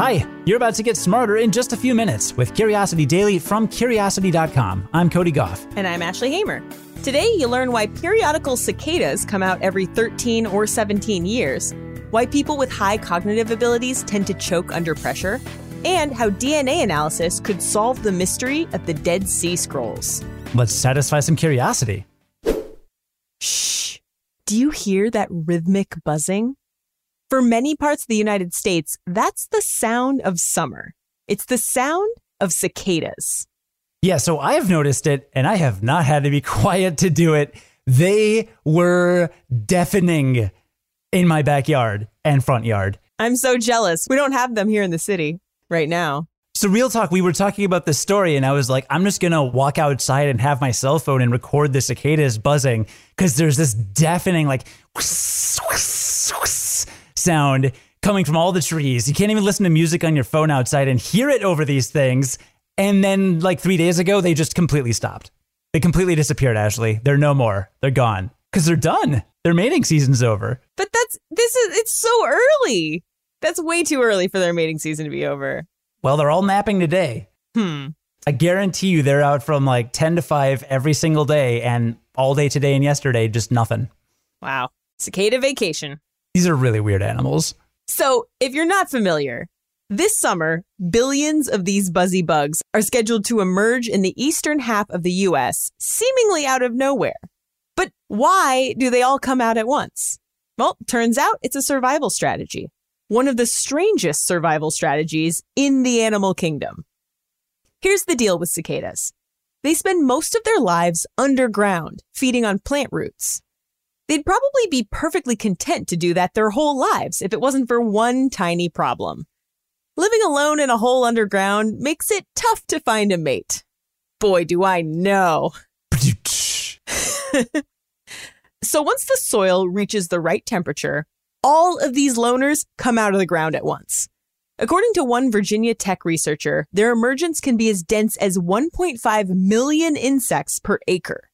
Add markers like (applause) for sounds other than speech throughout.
Hi, you're about to get smarter in just a few minutes with Curiosity Daily from Curiosity.com. I'm Cody Gough. And I'm Ashley Hamer. Today, you learn why periodical cicadas come out every 13 or 17 years, why people with high cognitive abilities tend to choke under pressure, and how DNA analysis could solve the mystery of the Dead Sea Scrolls. Let's satisfy some curiosity. Shh! Do you hear that rhythmic buzzing? For many parts of the United States, that's the sound of summer. It's the sound of cicadas. Yeah, so I have noticed it and I have not had to be (laughs) quiet to do it. They were deafening in my backyard and front yard. I'm so jealous. We don't have them here in the city right now. So, real talk, we were talking about this story, and I was like, I'm just going to walk outside and have my cell phone and record the cicadas buzzing because there's this deafening, like, (sniffs) sound coming from all the trees. You can't even listen to music on your phone outside and hear it over these things. And then, like three days ago, they just completely stopped. They completely disappeared, Ashley. They're no more. They're gone because they're done. Their mating season's over. But that's, this is, it's so early. That's way too early for their mating season to be over. Well, they're all napping today. Hmm. I guarantee you they're out from like 10 to 5 every single day and all day today and yesterday, just nothing. Wow. Cicada vacation. These are really weird animals. So, if you're not familiar, this summer, billions of these buzzy bugs are scheduled to emerge in the eastern half of the US, seemingly out of nowhere. But why do they all come out at once? Well, turns out it's a survival strategy, one of the strangest survival strategies in the animal kingdom. Here's the deal with cicadas they spend most of their lives underground, feeding on plant roots. They'd probably be perfectly content to do that their whole lives if it wasn't for one tiny problem. Living alone in a hole underground makes it tough to find a mate. Boy, do I know. (laughs) so once the soil reaches the right temperature, all of these loners come out of the ground at once. According to one Virginia Tech researcher, their emergence can be as dense as 1.5 million insects per acre.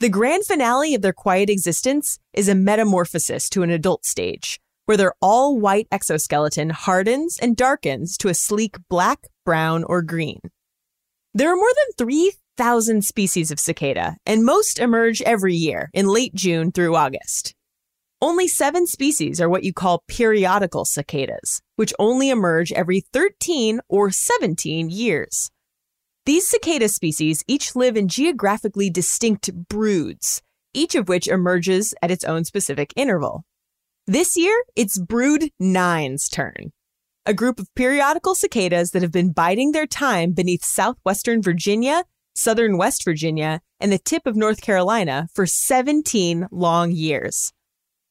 The grand finale of their quiet existence is a metamorphosis to an adult stage, where their all white exoskeleton hardens and darkens to a sleek black, brown, or green. There are more than 3,000 species of cicada, and most emerge every year in late June through August. Only seven species are what you call periodical cicadas, which only emerge every 13 or 17 years. These cicada species each live in geographically distinct broods, each of which emerges at its own specific interval. This year, it's brood nine's turn. A group of periodical cicadas that have been biding their time beneath southwestern Virginia, southern West Virginia, and the tip of North Carolina for 17 long years.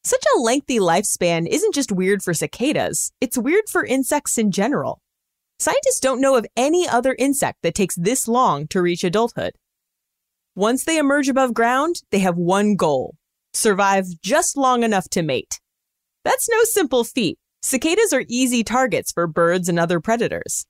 Such a lengthy lifespan isn't just weird for cicadas, it's weird for insects in general. Scientists don't know of any other insect that takes this long to reach adulthood. Once they emerge above ground, they have one goal survive just long enough to mate. That's no simple feat. Cicadas are easy targets for birds and other predators.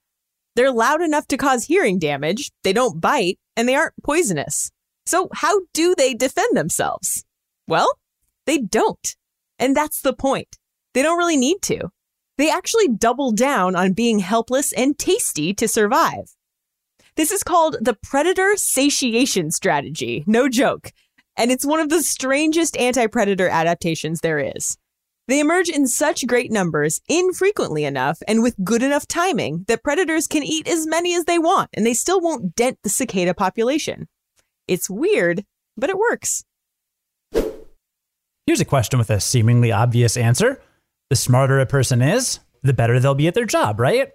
They're loud enough to cause hearing damage, they don't bite, and they aren't poisonous. So, how do they defend themselves? Well, they don't. And that's the point. They don't really need to they actually double down on being helpless and tasty to survive. This is called the predator satiation strategy. No joke. And it's one of the strangest anti predator adaptations there is. They emerge in such great numbers, infrequently enough, and with good enough timing that predators can eat as many as they want and they still won't dent the cicada population. It's weird, but it works. Here's a question with a seemingly obvious answer. The smarter a person is, the better they'll be at their job, right?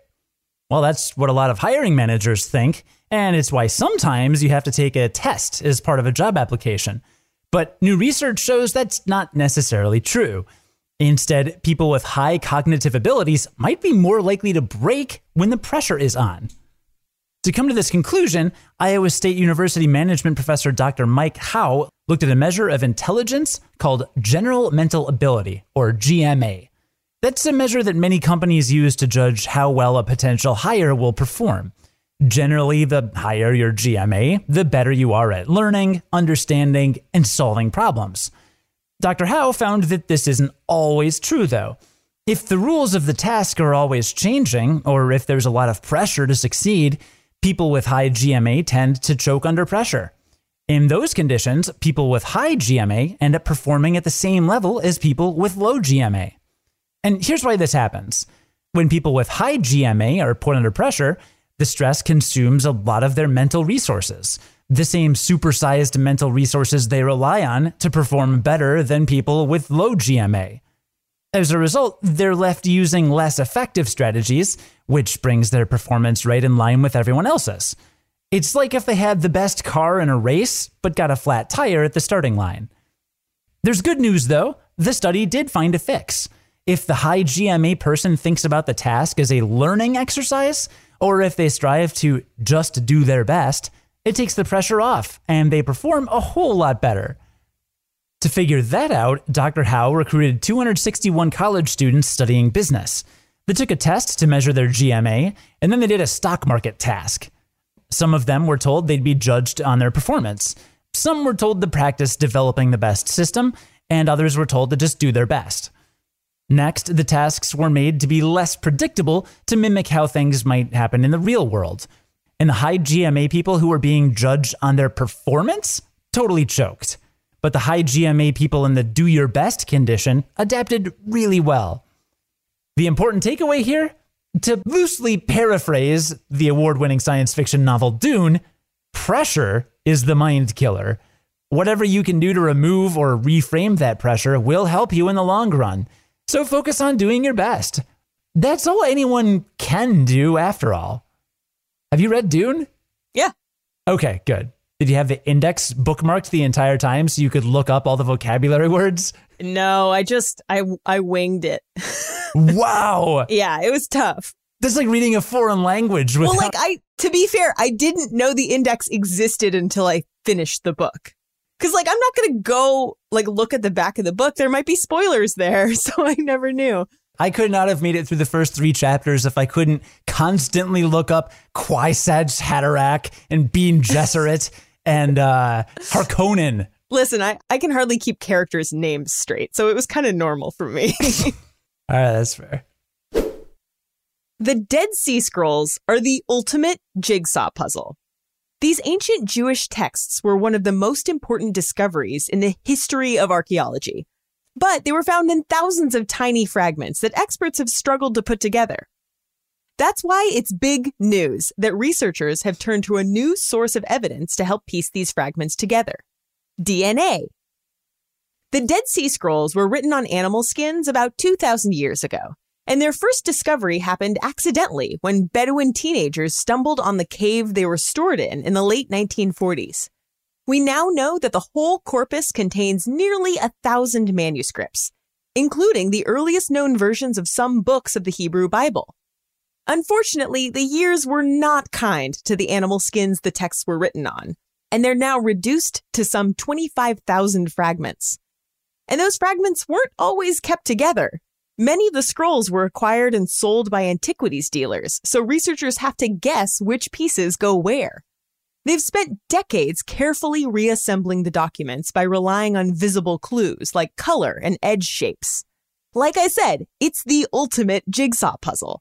Well, that's what a lot of hiring managers think, and it's why sometimes you have to take a test as part of a job application. But new research shows that's not necessarily true. Instead, people with high cognitive abilities might be more likely to break when the pressure is on. To come to this conclusion, Iowa State University management professor Dr. Mike Howe looked at a measure of intelligence called general mental ability, or GMA. That's a measure that many companies use to judge how well a potential hire will perform. Generally, the higher your GMA, the better you are at learning, understanding, and solving problems. Dr. Howe found that this isn't always true, though. If the rules of the task are always changing, or if there's a lot of pressure to succeed, people with high GMA tend to choke under pressure. In those conditions, people with high GMA end up performing at the same level as people with low GMA. And here's why this happens. When people with high GMA are put under pressure, the stress consumes a lot of their mental resources, the same supersized mental resources they rely on to perform better than people with low GMA. As a result, they're left using less effective strategies, which brings their performance right in line with everyone else's. It's like if they had the best car in a race, but got a flat tire at the starting line. There's good news though. The study did find a fix. If the high GMA person thinks about the task as a learning exercise, or if they strive to just do their best, it takes the pressure off and they perform a whole lot better. To figure that out, Dr. Howe recruited 261 college students studying business. They took a test to measure their GMA, and then they did a stock market task. Some of them were told they'd be judged on their performance. Some were told to practice developing the best system, and others were told to just do their best. Next, the tasks were made to be less predictable to mimic how things might happen in the real world. And the high GMA people who were being judged on their performance totally choked. But the high GMA people in the do your best condition adapted really well. The important takeaway here to loosely paraphrase the award winning science fiction novel Dune, pressure is the mind killer. Whatever you can do to remove or reframe that pressure will help you in the long run. So focus on doing your best. That's all anyone can do after all. Have you read Dune? Yeah. Okay, good. Did you have the index bookmarked the entire time so you could look up all the vocabulary (laughs) words? No, I just I I winged it. (laughs) wow. Yeah, it was tough. That's like reading a foreign language. Without- well, like I to be fair, I didn't know the index existed until I finished the book. Cause like I'm not gonna go like look at the back of the book. There might be spoilers there, (laughs) so I never knew. I could not have made it through the first three chapters if I couldn't constantly look up Kwisatz Haderach and Bene (laughs) Gesserit and uh, Harkonnen. Listen, I, I can hardly keep characters' names straight, so it was kind of normal for me. (laughs) All right, that's fair. The Dead Sea Scrolls are the ultimate jigsaw puzzle. These ancient Jewish texts were one of the most important discoveries in the history of archaeology, but they were found in thousands of tiny fragments that experts have struggled to put together. That's why it's big news that researchers have turned to a new source of evidence to help piece these fragments together DNA. The Dead Sea Scrolls were written on animal skins about 2,000 years ago, and their first discovery happened accidentally when Bedouin teenagers stumbled on the cave they were stored in in the late 1940s. We now know that the whole corpus contains nearly a thousand manuscripts, including the earliest known versions of some books of the Hebrew Bible. Unfortunately, the years were not kind to the animal skins the texts were written on, and they're now reduced to some 25,000 fragments. And those fragments weren't always kept together. Many of the scrolls were acquired and sold by antiquities dealers, so researchers have to guess which pieces go where. They've spent decades carefully reassembling the documents by relying on visible clues like color and edge shapes. Like I said, it's the ultimate jigsaw puzzle.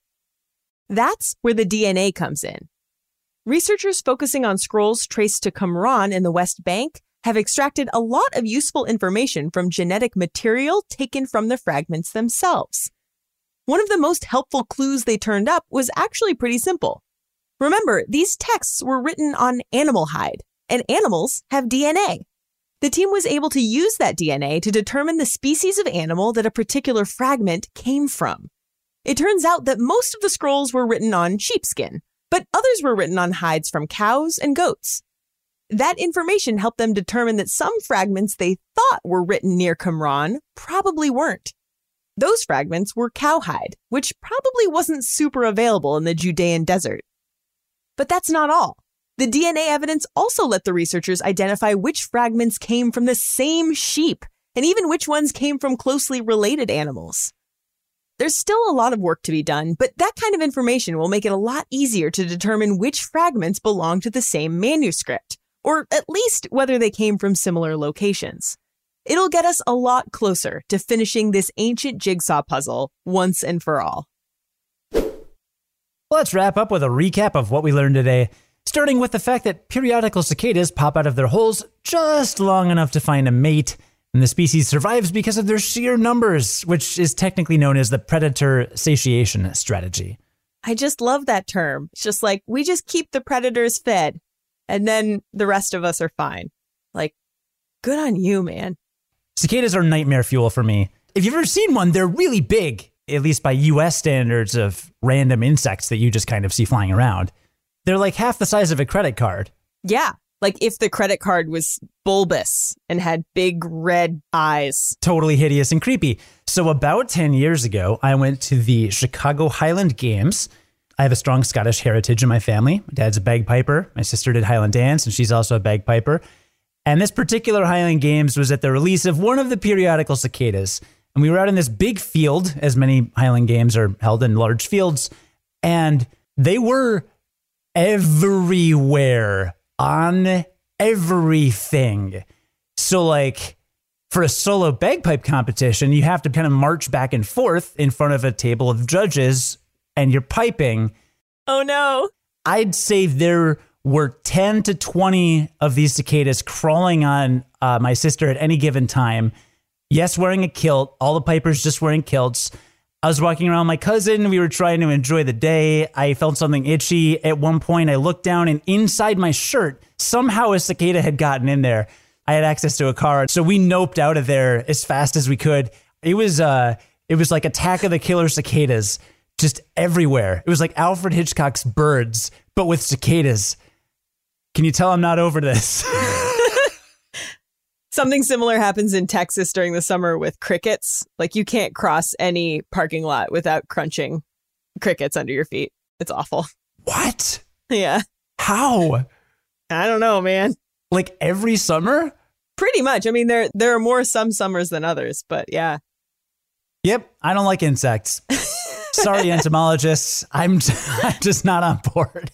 That's where the DNA comes in. Researchers focusing on scrolls traced to Qumran in the West Bank have extracted a lot of useful information from genetic material taken from the fragments themselves. One of the most helpful clues they turned up was actually pretty simple. Remember, these texts were written on animal hide, and animals have DNA. The team was able to use that DNA to determine the species of animal that a particular fragment came from. It turns out that most of the scrolls were written on sheepskin, but others were written on hides from cows and goats. That information helped them determine that some fragments they thought were written near Qumran probably weren't. Those fragments were cowhide, which probably wasn't super available in the Judean desert. But that's not all. The DNA evidence also let the researchers identify which fragments came from the same sheep, and even which ones came from closely related animals. There's still a lot of work to be done, but that kind of information will make it a lot easier to determine which fragments belong to the same manuscript or at least whether they came from similar locations. It'll get us a lot closer to finishing this ancient jigsaw puzzle once and for all. Let's wrap up with a recap of what we learned today, starting with the fact that periodical cicadas pop out of their holes just long enough to find a mate, and the species survives because of their sheer numbers, which is technically known as the predator satiation strategy. I just love that term. It's just like we just keep the predators fed, and then the rest of us are fine. Like, good on you, man. Cicadas are nightmare fuel for me. If you've ever seen one, they're really big, at least by US standards of random insects that you just kind of see flying around. They're like half the size of a credit card. Yeah. Like if the credit card was bulbous and had big red eyes. Totally hideous and creepy. So, about 10 years ago, I went to the Chicago Highland Games. I have a strong Scottish heritage in my family. My dad's a bagpiper. My sister did Highland dance, and she's also a bagpiper. And this particular Highland Games was at the release of one of the periodical cicadas. And we were out in this big field, as many Highland Games are held in large fields, and they were everywhere on everything. So, like, for a solo bagpipe competition, you have to kind of march back and forth in front of a table of judges and you're piping. Oh no. I'd say there were 10 to 20 of these cicadas crawling on uh, my sister at any given time. Yes, wearing a kilt, all the pipers just wearing kilts. I was walking around with my cousin. We were trying to enjoy the day. I felt something itchy. At one point, I looked down and inside my shirt, somehow a cicada had gotten in there. I had access to a car. So we noped out of there as fast as we could. It was, uh, it was like Attack of the Killer Cicadas just everywhere. It was like Alfred Hitchcock's birds, but with cicadas. Can you tell I'm not over this? (laughs) Something similar happens in Texas during the summer with crickets. Like you can't cross any parking lot without crunching crickets under your feet. It's awful. what? Yeah. How? I don't know, man. Like every summer? Pretty much. I mean, there there are more some summers than others, but yeah. Yep, I don't like insects. (laughs) Sorry, entomologists. I'm, (laughs) I'm just not on board.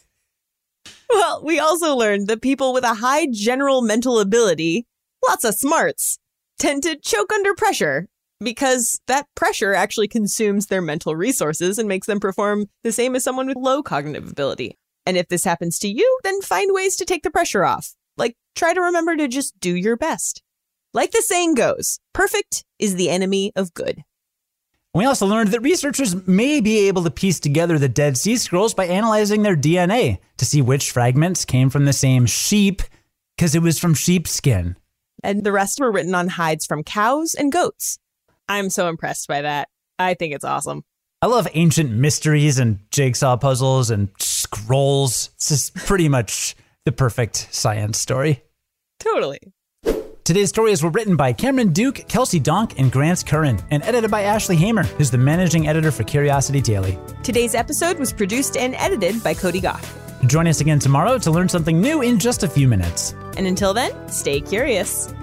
Well, we also learned that people with a high general mental ability, lots of smarts, tend to choke under pressure because that pressure actually consumes their mental resources and makes them perform the same as someone with low cognitive ability. And if this happens to you, then find ways to take the pressure off. Like, try to remember to just do your best. Like the saying goes, perfect is the enemy of good. We also learned that researchers may be able to piece together the Dead Sea Scrolls by analyzing their DNA to see which fragments came from the same sheep, because it was from sheepskin. And the rest were written on hides from cows and goats. I'm so impressed by that. I think it's awesome. I love ancient mysteries and jigsaw puzzles and scrolls. This is pretty much the perfect science story. Totally. Today's stories were written by Cameron Duke, Kelsey Donk, and Grant Currin, and edited by Ashley Hamer, who's the managing editor for Curiosity Daily. Today's episode was produced and edited by Cody Gough. Join us again tomorrow to learn something new in just a few minutes. And until then, stay curious.